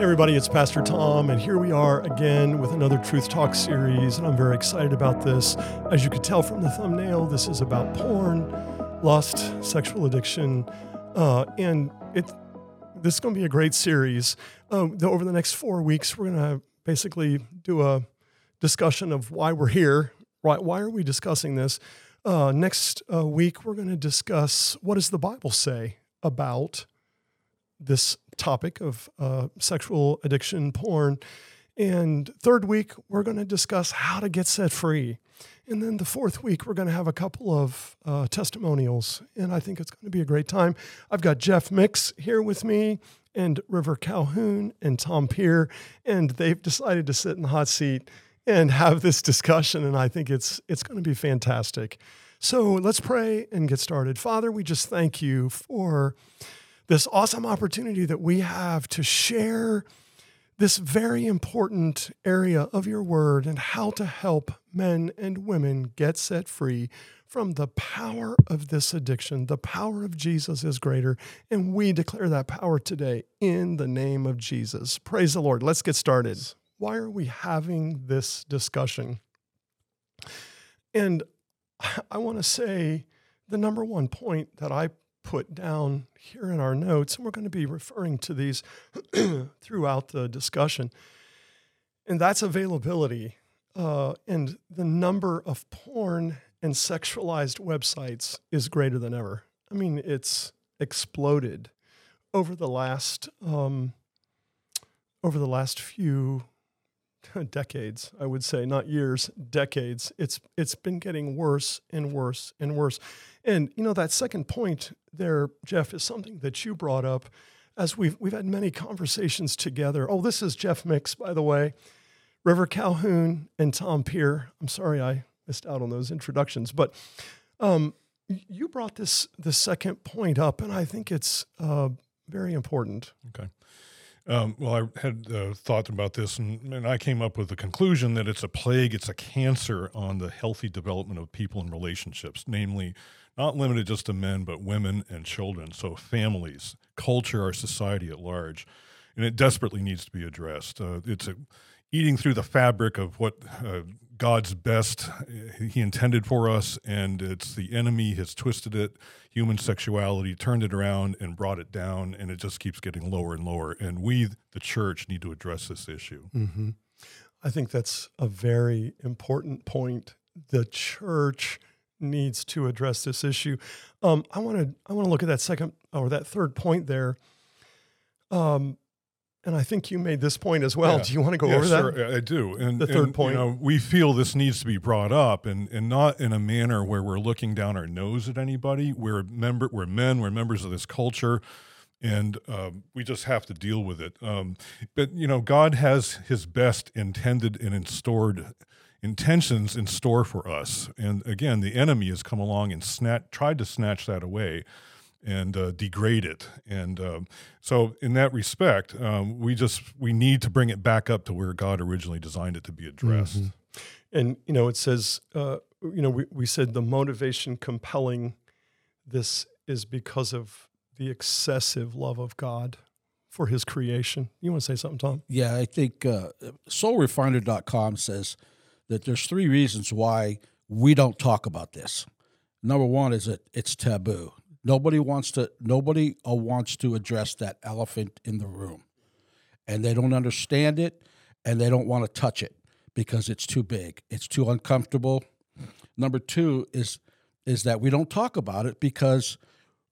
everybody, it's Pastor Tom, and here we are again with another Truth Talk series, and I'm very excited about this. As you could tell from the thumbnail, this is about porn, lust, sexual addiction, uh, and it. This is going to be a great series. Um, over the next four weeks, we're going to basically do a discussion of why we're here. Why, why are we discussing this? Uh, next uh, week, we're going to discuss what does the Bible say about this topic of uh, sexual addiction, porn. And third week, we're going to discuss how to get set free. And then the fourth week, we're going to have a couple of uh, testimonials. And I think it's going to be a great time. I've got Jeff Mix here with me, and River Calhoun, and Tom Peer. And they've decided to sit in the hot seat and have this discussion. And I think it's, it's going to be fantastic. So let's pray and get started. Father, we just thank you for this awesome opportunity that we have to share this very important area of your word and how to help men and women get set free from the power of this addiction. The power of Jesus is greater, and we declare that power today in the name of Jesus. Praise the Lord. Let's get started. Why are we having this discussion? And I want to say the number one point that I put down here in our notes, and we're going to be referring to these throughout the discussion, and that's availability. Uh, and the number of porn and sexualized websites is greater than ever. I mean, it's exploded over the last um, over the last few decades, I would say, not years, decades. It's it's been getting worse and worse and worse. And you know that second point there, Jeff, is something that you brought up as we've we've had many conversations together. Oh, this is Jeff Mix, by the way. River Calhoun and Tom Peer. I'm sorry I missed out on those introductions, but um, you brought this the second point up, and I think it's uh, very important. Okay. Um, well, I had uh, thought about this, and, and, I came up with the conclusion that it's a plague, it's a cancer on the healthy development of people and relationships, namely, not limited just to men, but women and children. So, families, culture, our society at large. And it desperately needs to be addressed. Uh, it's a, eating through the fabric of what uh, God's best uh, He intended for us, and it's the enemy has twisted it. Human sexuality turned it around and brought it down, and it just keeps getting lower and lower. And we, the church, need to address this issue. Mm-hmm. I think that's a very important point. The church needs to address this issue. Um, I want to I want to look at that second or that third point there. Um, and I think you made this point as well. Yeah. Do you want to go yeah, over sure, that? I do. And the third and, point. You know, we feel this needs to be brought up, and, and not in a manner where we're looking down our nose at anybody. We're member, we're men, we're members of this culture, and um, we just have to deal with it. Um, but you know, God has His best intended and in stored intentions in store for us. And again, the enemy has come along and snatch, tried to snatch that away and uh, degrade it. And um, so, in that respect, um, we just we need to bring it back up to where God originally designed it to be addressed. Mm-hmm. And you know, it says, uh, you know, we, we said the motivation compelling this is because of the excessive love of God for His creation. You want to say something, Tom? Yeah, I think uh, SoulRefiner.com says that there's three reasons why we don't talk about this. Number one is that it's taboo. Nobody wants to. Nobody uh, wants to address that elephant in the room, and they don't understand it, and they don't want to touch it because it's too big. It's too uncomfortable. Number two is is that we don't talk about it because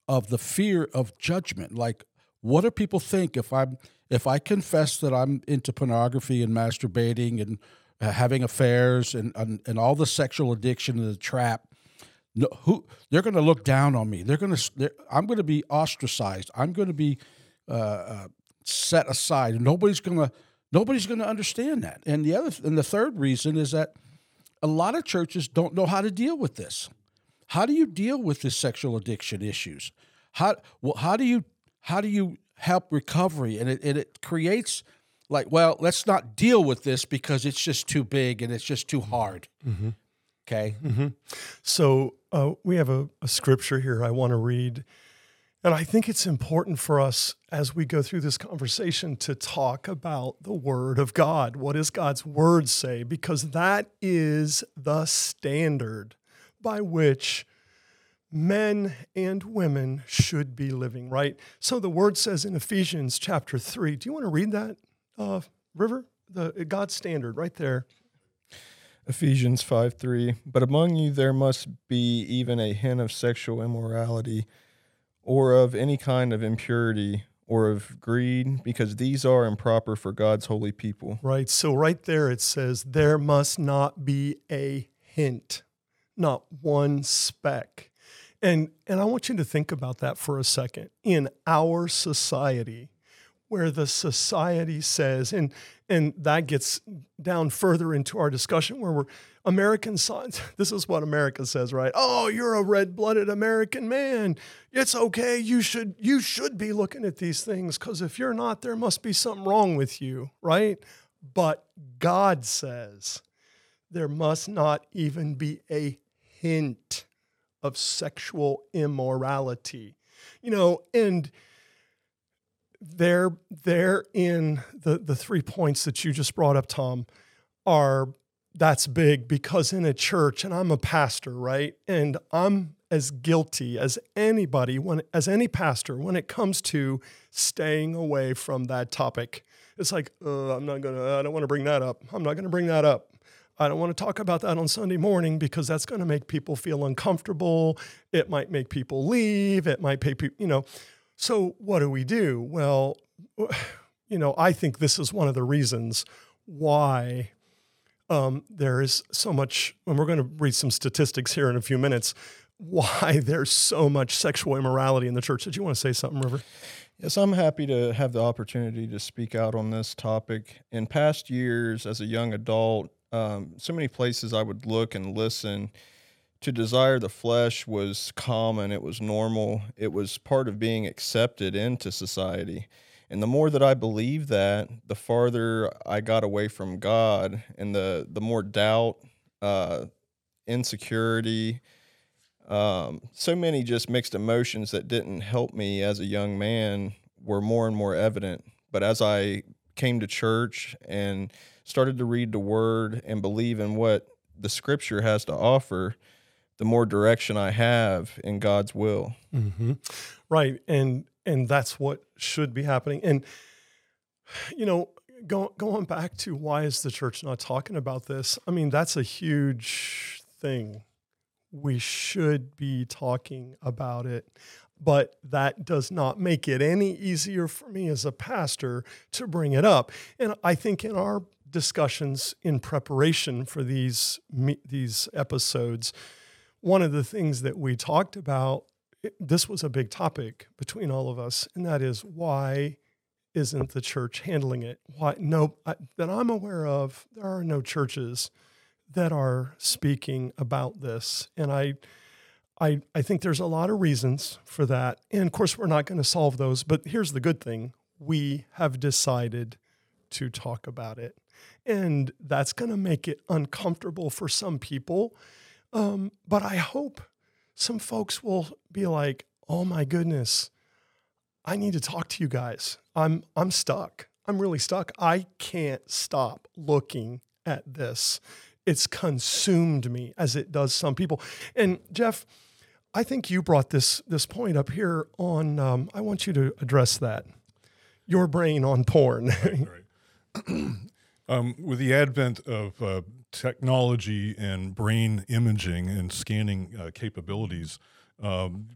of the fear of judgment. Like, what do people think if I'm if I confess that I'm into pornography and masturbating and uh, having affairs and, and and all the sexual addiction and the trap? No, who they're going to look down on me. They're going to. I'm going to be ostracized. I'm going to be uh, uh, set aside. Nobody's going to. Nobody's going to understand that. And the other and the third reason is that a lot of churches don't know how to deal with this. How do you deal with the sexual addiction issues? How well, how do you how do you help recovery? And it, and it creates like, well, let's not deal with this because it's just too big and it's just too hard. Mm-hmm. Okay. Mm-hmm. So uh, we have a, a, scripture here I want to read, And I think it's important for us as we go through this conversation to talk about the Word of God. What does God's Word say? Because that is the standard by which men and women should be living, right? So the Word says in Ephesians chapter 3. Do you want to read that, uh, River? The God's standard right there. Ephesians 5 3. But among you there must be even a hint of sexual immorality or of any kind of impurity or of greed, because these are improper for God's holy people. Right. So, right there it says, there must not be a hint, not one speck. And, and I want you to think about that for a second. In our society, where the society says, and and that gets down further into our discussion where we're American science. This is what America says, right? Oh, you're a red-blooded American man. It's okay. You should you should be looking at these things because if you're not, there must be something wrong with you, right? But God says there must not even be a hint of sexual immorality. You know, and they're they're in the the three points that you just brought up, Tom, are that's big because in a church, and I'm a pastor, right? And I'm as guilty as anybody when as any pastor when it comes to staying away from that topic. It's like, I'm not gonna, I don't want to bring that up. I'm not gonna bring that up. I don't want to talk about that on Sunday morning because that's going to make people feel uncomfortable. It might make people leave. It might pay people, you know. So, what do we do? Well, you know, I think this is one of the reasons why um, there is so much, and we're going to read some statistics here in a few minutes, why there's so much sexual immorality in the church. Did you want to say something, River? Yes, I'm happy to have the opportunity to speak out on this topic. In past years, as a young adult, um, so many places I would look and listen to desire the flesh was common, it was normal, it was part of being accepted into society. And the more that I believed that, the farther I got away from God, and the the more doubt, uh, insecurity, um, so many just mixed emotions that didn't help me as a young man were more and more evident. But as I came to church and started to read the Word and believe in what the Scripture has to offer, the more direction I have in God's will. Mm-hmm. Right, and and that's what should be happening. And you know, go, going back to why is the church not talking about this? I mean, that's a huge thing. We should be talking about it. But that does not make it any easier for me as a pastor to bring it up. And I think in our discussions in preparation for these these episodes, one of the things that we talked about, this was a big topic between all of us, and that is why isn't the church handling it? Why no I, that I'm aware of, there are no churches that are speaking about this, and I. I, I think there's a lot of reasons for that. And of course, we're not going to solve those. But here's the good thing we have decided to talk about it. And that's going to make it uncomfortable for some people. Um, but I hope some folks will be like, "Oh my goodness, I need to talk to you guys. I'm I'm stuck. I'm really stuck. I can't stop looking at this. It's consumed me as it does some people." And Jeff, I think you brought this this point up here on. Um, I want you to address that. Your brain on porn. right. right. um, with the advent of uh, technology and brain imaging and scanning uh, capabilities, um,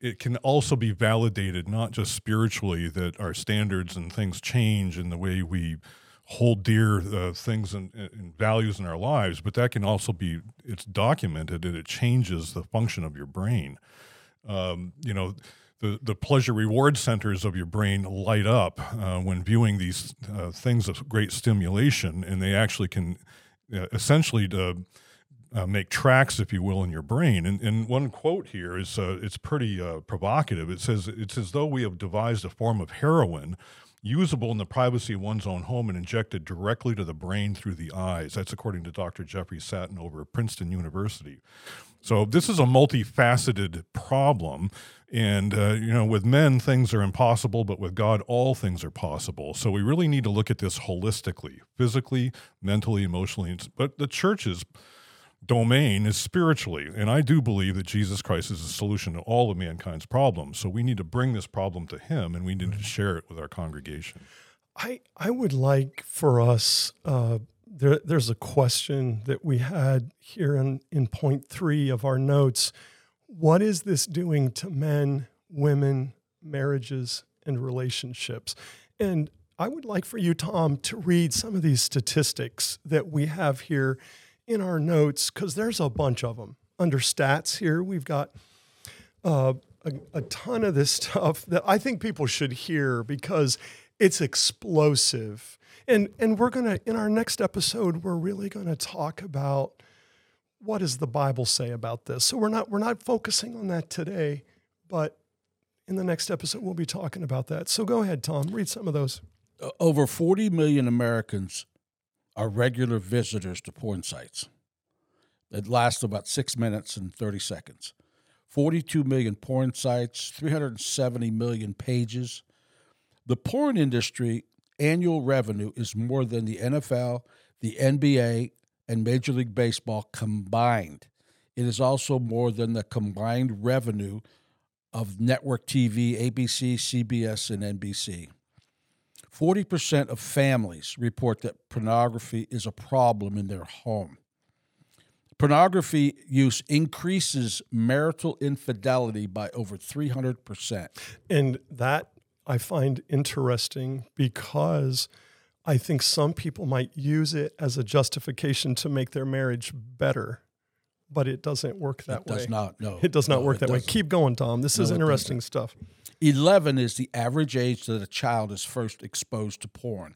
it can also be validated not just spiritually that our standards and things change in the way we hold dear uh, things and, and, values in our lives, but that can also be it's documented and it changes the function of your brain. Um, you know, the, the pleasure reward centers of your brain light up uh, when viewing these uh, things of great stimulation, and they actually can uh, essentially to uh, make tracks, if you will, in your brain. And, and one quote here is uh, it's pretty uh, provocative. It says it's as though we have devised a form of heroin usable in the privacy of one's own home and injected directly to the brain through the eyes. That's according to Dr. Jeffrey Satinover at Princeton University. So this is a multifaceted problem. And, uh, you know, with men, things are impossible, but with God, all things are possible. So we really need to look at this holistically, physically, mentally, emotionally. But the church's domain is spiritually. And I do believe that Jesus Christ is the solution to all of mankind's problems. So we need to bring this problem to him and we need to share it with our congregation. I, I would like for us, uh, there, there's a question that we had here in, in point three of our notes. What is this doing to men, women, marriages, and relationships? And I would like for you, Tom, to read some of these statistics that we have here in our notes because there's a bunch of them under stats here. We've got uh, a, a ton of this stuff that I think people should hear because it's explosive. And and we're gonna in our next episode we're really gonna talk about what does the Bible say about this. So we're not we're not focusing on that today, but in the next episode we'll be talking about that. So go ahead, Tom, read some of those. Over 40 million Americans are regular visitors to porn sites. It lasts about six minutes and 30 seconds. 42 million porn sites, 370 million pages. The porn industry annual revenue is more than the NFL, the NBA, and Major League Baseball combined. It is also more than the combined revenue of network TV, ABC, CBS, and NBC. 40% of families report that pornography is a problem in their home. Pornography use increases marital infidelity by over 300%. And that I find interesting because I think some people might use it as a justification to make their marriage better, but it doesn't work that it way. does not, no. It does not No, work that way. doesn't. Keep going, Tom. This No, is interesting stuff. 11 is the average age that a child is first exposed to porn.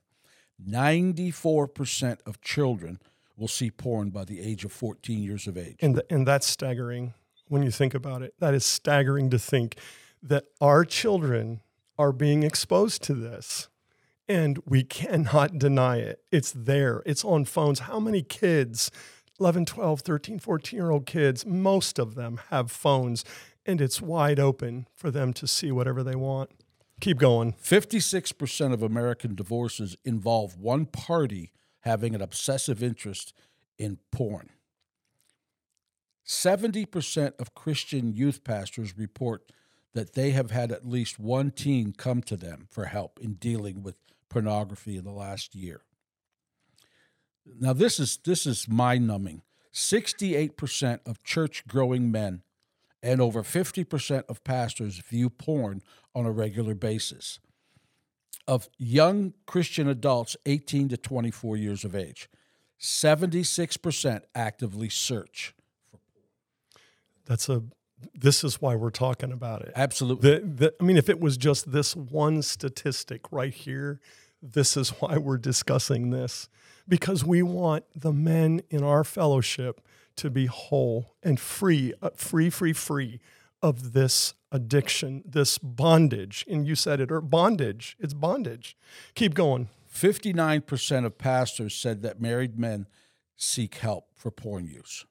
94% of children will see porn by the age of 14 years of age. And, th- and that's staggering when you think about it. That is staggering to think that our children are being exposed to this. And we cannot deny it. It's there, it's on phones. How many kids, 11, 12, 13, 14 year old kids, most of them have phones, and it's wide open for them to see whatever they want. Keep going. 56% of American divorces involve one party having an obsessive interest in porn. 70% of Christian youth pastors report that they have had at least one teen come to them for help in dealing with pornography in the last year. Now this is this is mind-numbing. 68% of church-growing men and over 50% of pastors view porn on a regular basis. Of young Christian adults 18 to 24 years of age, 76% actively search. That's a, this is why we're talking about it. Absolutely. The, the, I mean, if it was just this one statistic right here, this is why we're discussing this because we want the men in our fellowship to be whole and free, uh, free, free, free of this addiction, this bondage. And you said it, or bondage. It's bondage. Keep going. 59% of pastors said that married men seek help for porn use.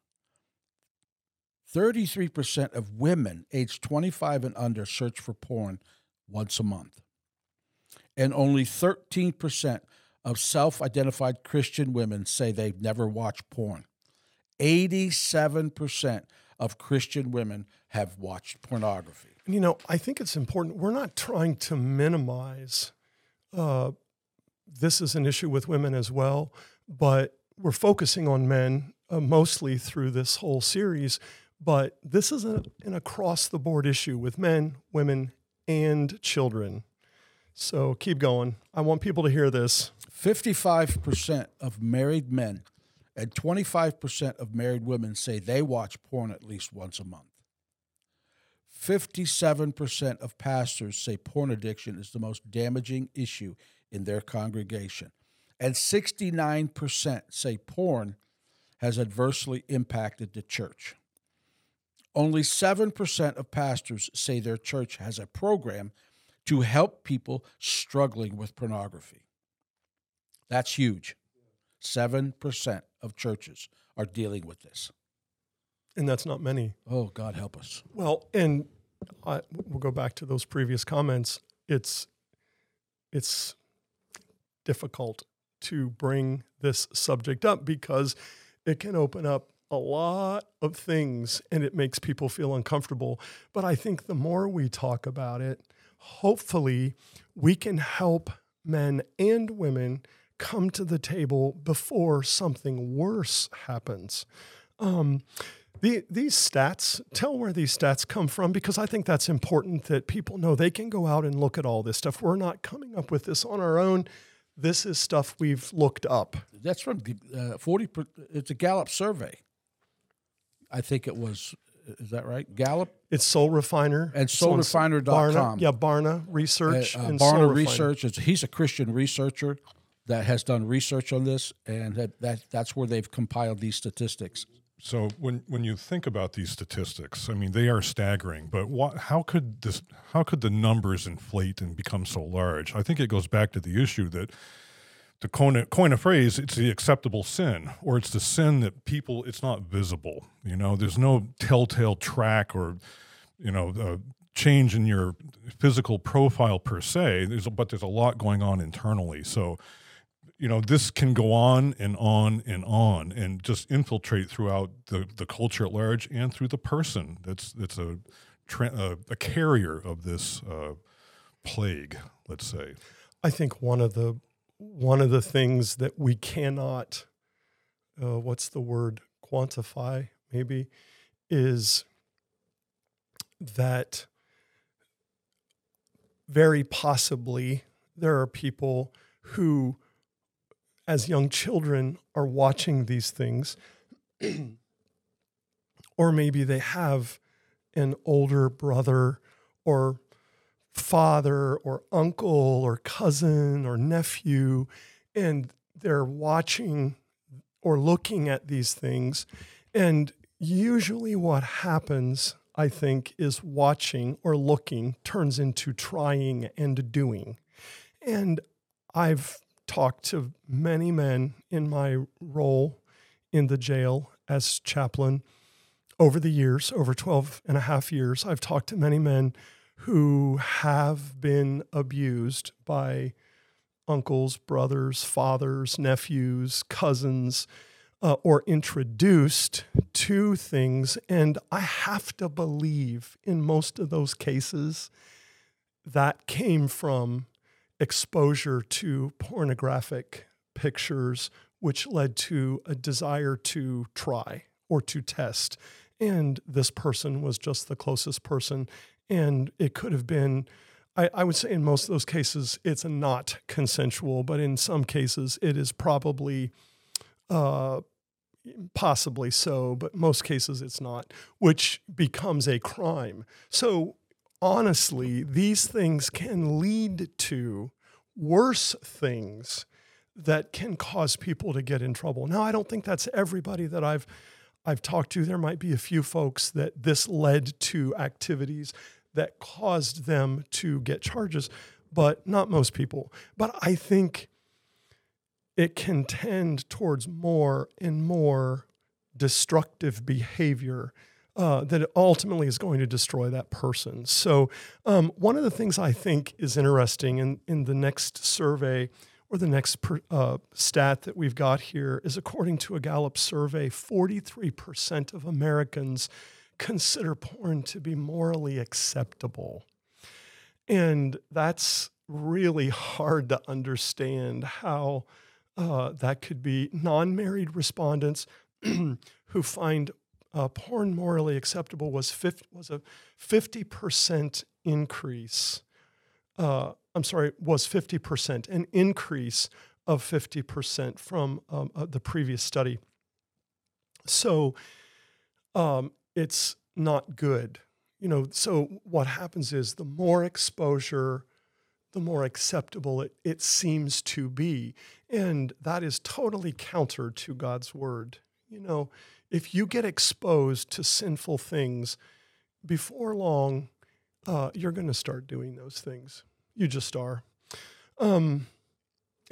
33% of women aged 25 and under search for porn once a month. And only 13% of self identified Christian women say they've never watched porn. 87% of Christian women have watched pornography. You know, I think it's important. We're not trying to minimize uh, this is an issue with women as well, but we're focusing on men uh, mostly through this whole series. But this is a, an across the board issue with men, women, and children. So keep going. I want people to hear this. 55% of married men and 25% of married women say they watch porn at least once a month. 57% of pastors say porn addiction is the most damaging issue in their congregation. And 69% say porn has adversely impacted the church. Only 7% of pastors say their church has a program to help people struggling with pornography. That's huge. 7% of churches are dealing with this. And that's not many. Oh, God help us. Well, and I, we'll go back to those previous comments. It's it's difficult to bring this subject up because it can open up a lot of things and it makes people feel uncomfortable. But I think the more we talk about it, hopefully we can help men and women come to the table before something worse happens. Um, the, these stats, tell where these stats come from because I think that's important that people know they can go out and look at all this stuff. We're not coming up with this on our own. This is stuff we've looked up. That's from uh, 40, per, it's a Gallup survey. I think it was, is that right? Gallup? It's Soul Refiner. And It's on soulrefiner.com. Barna, yeah, Barna Research. Uh, and Barna Soul Research. Is, he's a Christian researcher that has done research on this, and that, that that's where they've compiled these statistics. So when when you think about these statistics, I mean they are staggering. But what, how could this? How could the numbers inflate and become so large? I think it goes back to the issue that to coin a, coin a phrase, it's the acceptable sin, or it's the sin that people it's not visible. You know, there's no telltale track or you know uh, change in your physical profile per se. There's a, but there's a lot going on internally. So you know this can go on and on and on and just infiltrate throughout the, the culture at large and through the person that's that's a a, a carrier of this uh, plague let's say I think one of the one of the things that we cannot, uh, what's the word, quantify maybe, is that very possibly there are people who, as young children, are watching these things, or maybe they have an older brother or father or uncle or cousin or nephew, and they're watching or looking at these things. And usually, what happens, I think, is watching or looking turns into trying and doing. And I've talked to many men in my role in the jail as chaplain over the years, over 12 and a half years. I've talked to many men who have been abused by uncles, brothers, fathers, nephews, cousins, uh, or introduced to things. And I have to believe in most of those cases that came from exposure to pornographic pictures, which led to a desire to try or to test. And this person was just the closest person and it could have been I, I, would say in most of those cases it's not consensual but in some cases it is probably uh, possibly so but most cases it's not which becomes a crime. So honestly these things can lead to worse things that can cause people to get in trouble. Now i don't think that's everybody that i've I've talked to, there might be a few folks that this led to activities that caused them to get charges, but not most people. But I think it can tend towards more and more destructive behavior uh, that ultimately is going to destroy that person. So, um, one of the things I think is interesting in, in the next survey or the next per, uh, stat that we've got here is according to a Gallup survey, 43% of Americans consider porn to be morally acceptable. And that's really hard to understand how uh, that could be non married respondents who find uh, porn morally acceptable was, 50, was a 50% increase. Uh, I'm sorry, was 50%, an increase of 50% from um, uh, the previous study. So um, it's not good. You know, so what happens is the more exposure, the more acceptable it, it seems to be. And that is totally counter to God's word. You know, if you get exposed to sinful things, before long, uh, you're going to start doing those things. You just are. Um,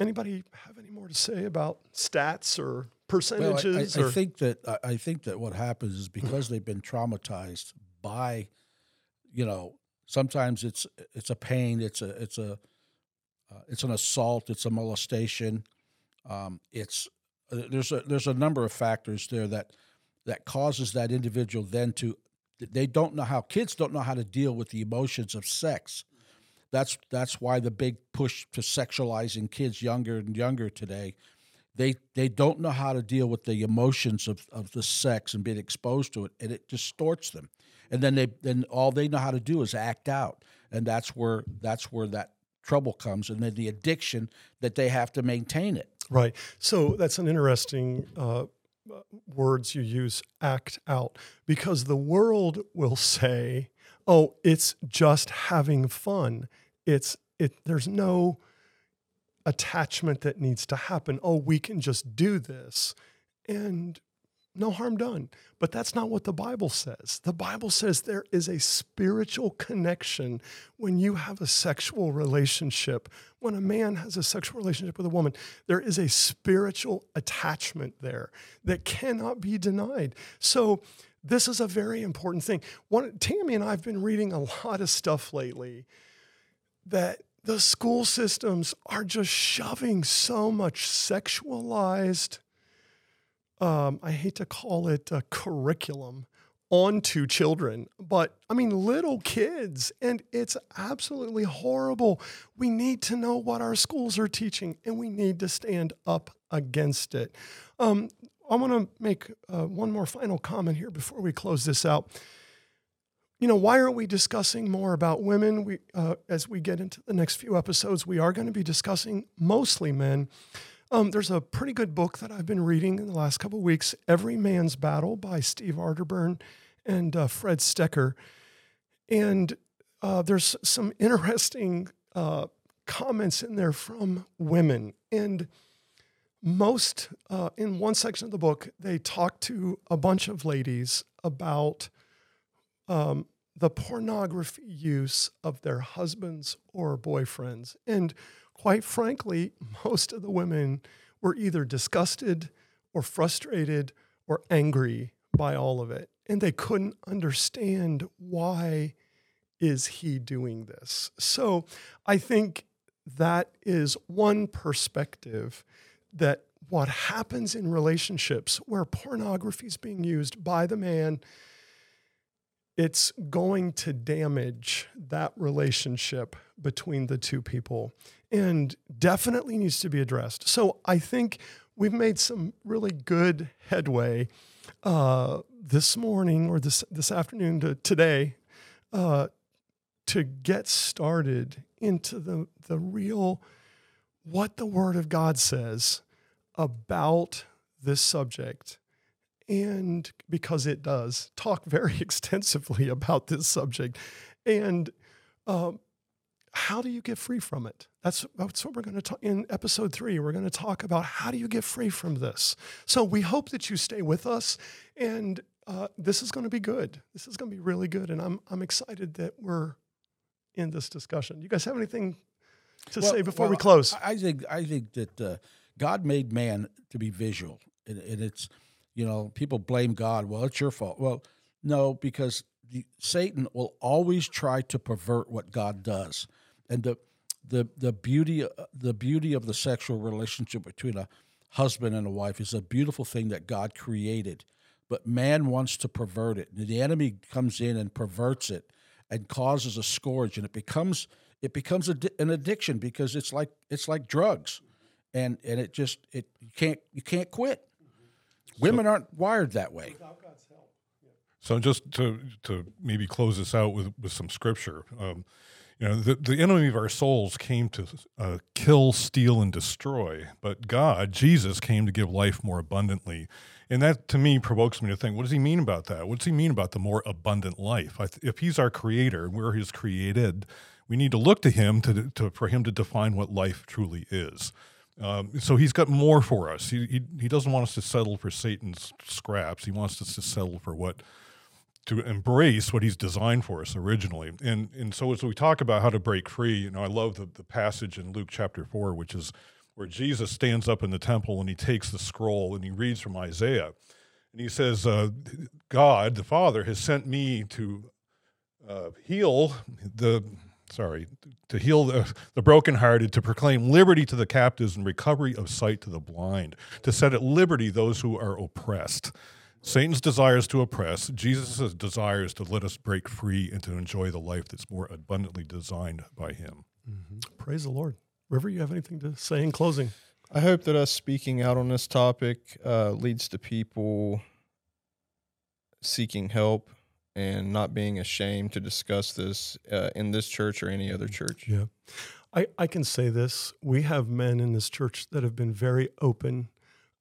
anybody have any more to say about stats or Well, percentages? I, I, or, I think that I- I think that what happens is because they've been traumatized by, you know, sometimes it's it's a pain, it's a it's a uh, it's an assault, it's a molestation, um, it's uh, there's a there's a number of factors there that that causes that individual then to they don't know how kids don't know how to deal with the emotions of sex. That's that's why the big push to sexualizing kids younger and younger today they they don't know how to deal with the emotions of, of the sex and being exposed to it and it distorts them and then they then all they know how to do is act out and that's where that's where that trouble comes and then the addiction that they have to maintain it Right. So that's an interesting uh, words you use, act out, because the world will say, "Oh, it's just having fun. It's it. There's no attachment that needs to happen. Oh, we can just do this, and no harm done." But that's not what the Bible says. The Bible says there is a spiritual connection when you have a sexual relationship. When a man has a sexual relationship with a woman, there is a spiritual attachment there that cannot be denied. So, this is a very important thing. One, Tammy and I have been reading a lot of stuff lately that the school systems are just shoving so much sexualized um, I hate to call it a curriculum onto children, but I mean, little kids, and it's absolutely horrible. We need to know what our schools are teaching, and we need to stand up against it. Um, I want to make uh, one more final comment here before we close this out. You know, why aren't we discussing more about women? We, uh, as we get into the next few episodes, we are going to be discussing mostly men. Um, there's a pretty good book that I've been reading in the last couple of weeks, Every Man's Battle by Steve Arterburn and uh, Fred Stoeker. And uh, there's some interesting uh, comments in there from women. And most, uh, in one section of the book, they talk to a bunch of ladies about um, the pornography use of their husbands or boyfriends. And quite frankly, most of the women were either disgusted or frustrated or angry by all of it. And they couldn't understand why is he doing this. So I think that is one perspective that what happens in relationships where pornography is being used by the man it's going to damage that relationship between the two people and definitely needs to be addressed. So I think we've made some really good headway uh, this morning or this this afternoon to today uh, to get started into the the real what the Word of God says about this subject and because it does talk very extensively about this subject. And um, how do you get free from it? That's, that's what we're going to talk in episode three we're going to talk about how do you get free from this. So we hope that you stay with us and uh, this is going to be good. This is going to be really good and I'm, I'm excited that we're in this discussion. You guys have anything to Well- say before we close? I I think I think that uh, God made man to be visual, and, and it's you know people blame God. Well, it's your fault. Well, no, because the, Satan will always try to pervert what God does, and the the the beauty the beauty of the sexual relationship between a husband and a wife is a beautiful thing that God created, but man wants to pervert it. The enemy comes in and perverts it and causes a scourge, and it becomes it becomes a, an addiction because it's like it's like drugs, and and it just it you can't you can't quit. Women aren't wired that way. So just to to maybe close this out with with some scripture, um, you know, the the enemy of our souls came to uh, kill, steal, and destroy, but God, Jesus, came to give life more abundantly, and that to me provokes me to think, what does he mean about that? What does he mean about the more abundant life? I th- if he's our creator, and we're his created, we need to look to him to, to for him to define what life truly is. Um, so he's got more for us. He, he he doesn't want us to settle for Satan's scraps. He wants us to settle for what to embrace what he's designed for us originally. And and so as we talk about how to break free, you know, I love the, the passage in Luke chapter four, which is where Jesus stands up in the temple and he takes the scroll and he reads from Isaiah. And he says, uh, God, the Father, has sent me to uh, heal the sorry, to heal the, the brokenhearted, to proclaim liberty to the captives and recovery of sight to the blind, to set at liberty those who are oppressed. Satan's desires to oppress, Jesus' desires to let us break free and to enjoy the life that's more abundantly designed by him. Mm-hmm. Praise the Lord. River, you have anything to say in closing? I hope that us speaking out on this topic uh, leads to people seeking help and not being ashamed to discuss this uh, in this church or any other church. Yeah. I, I can say this. We have men in this church that have been very open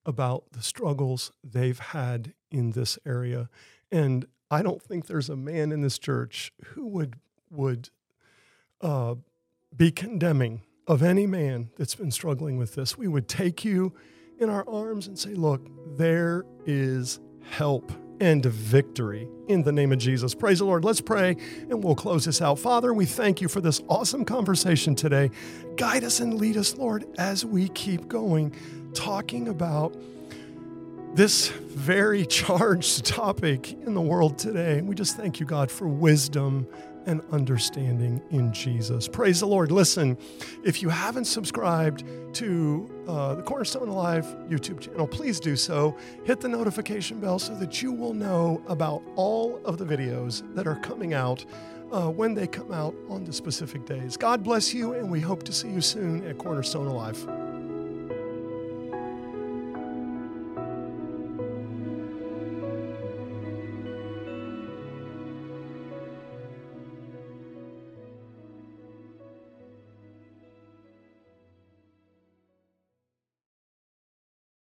about the struggles they've had in this area. And I don't think there's a man in this church who would would uh, be condemning of any man that's been struggling with this. We would take you in our arms and say, "Look, there is help and victory in the name of Jesus. Praise the Lord. Let's pray and we'll close this out. Father, we thank you for this awesome conversation today. Guide us and lead us, Lord, as we keep going, talking about this very charged topic in the world today. We just thank you, God, for wisdom and understanding in Jesus. Praise the Lord. Listen, if you haven't subscribed to uh, the Cornerstone Alive YouTube channel, please do so. Hit the notification bell so that you will know about all of the videos that are coming out uh, when they come out on the specific days. God bless you, and we hope to see you soon at Cornerstone Alive.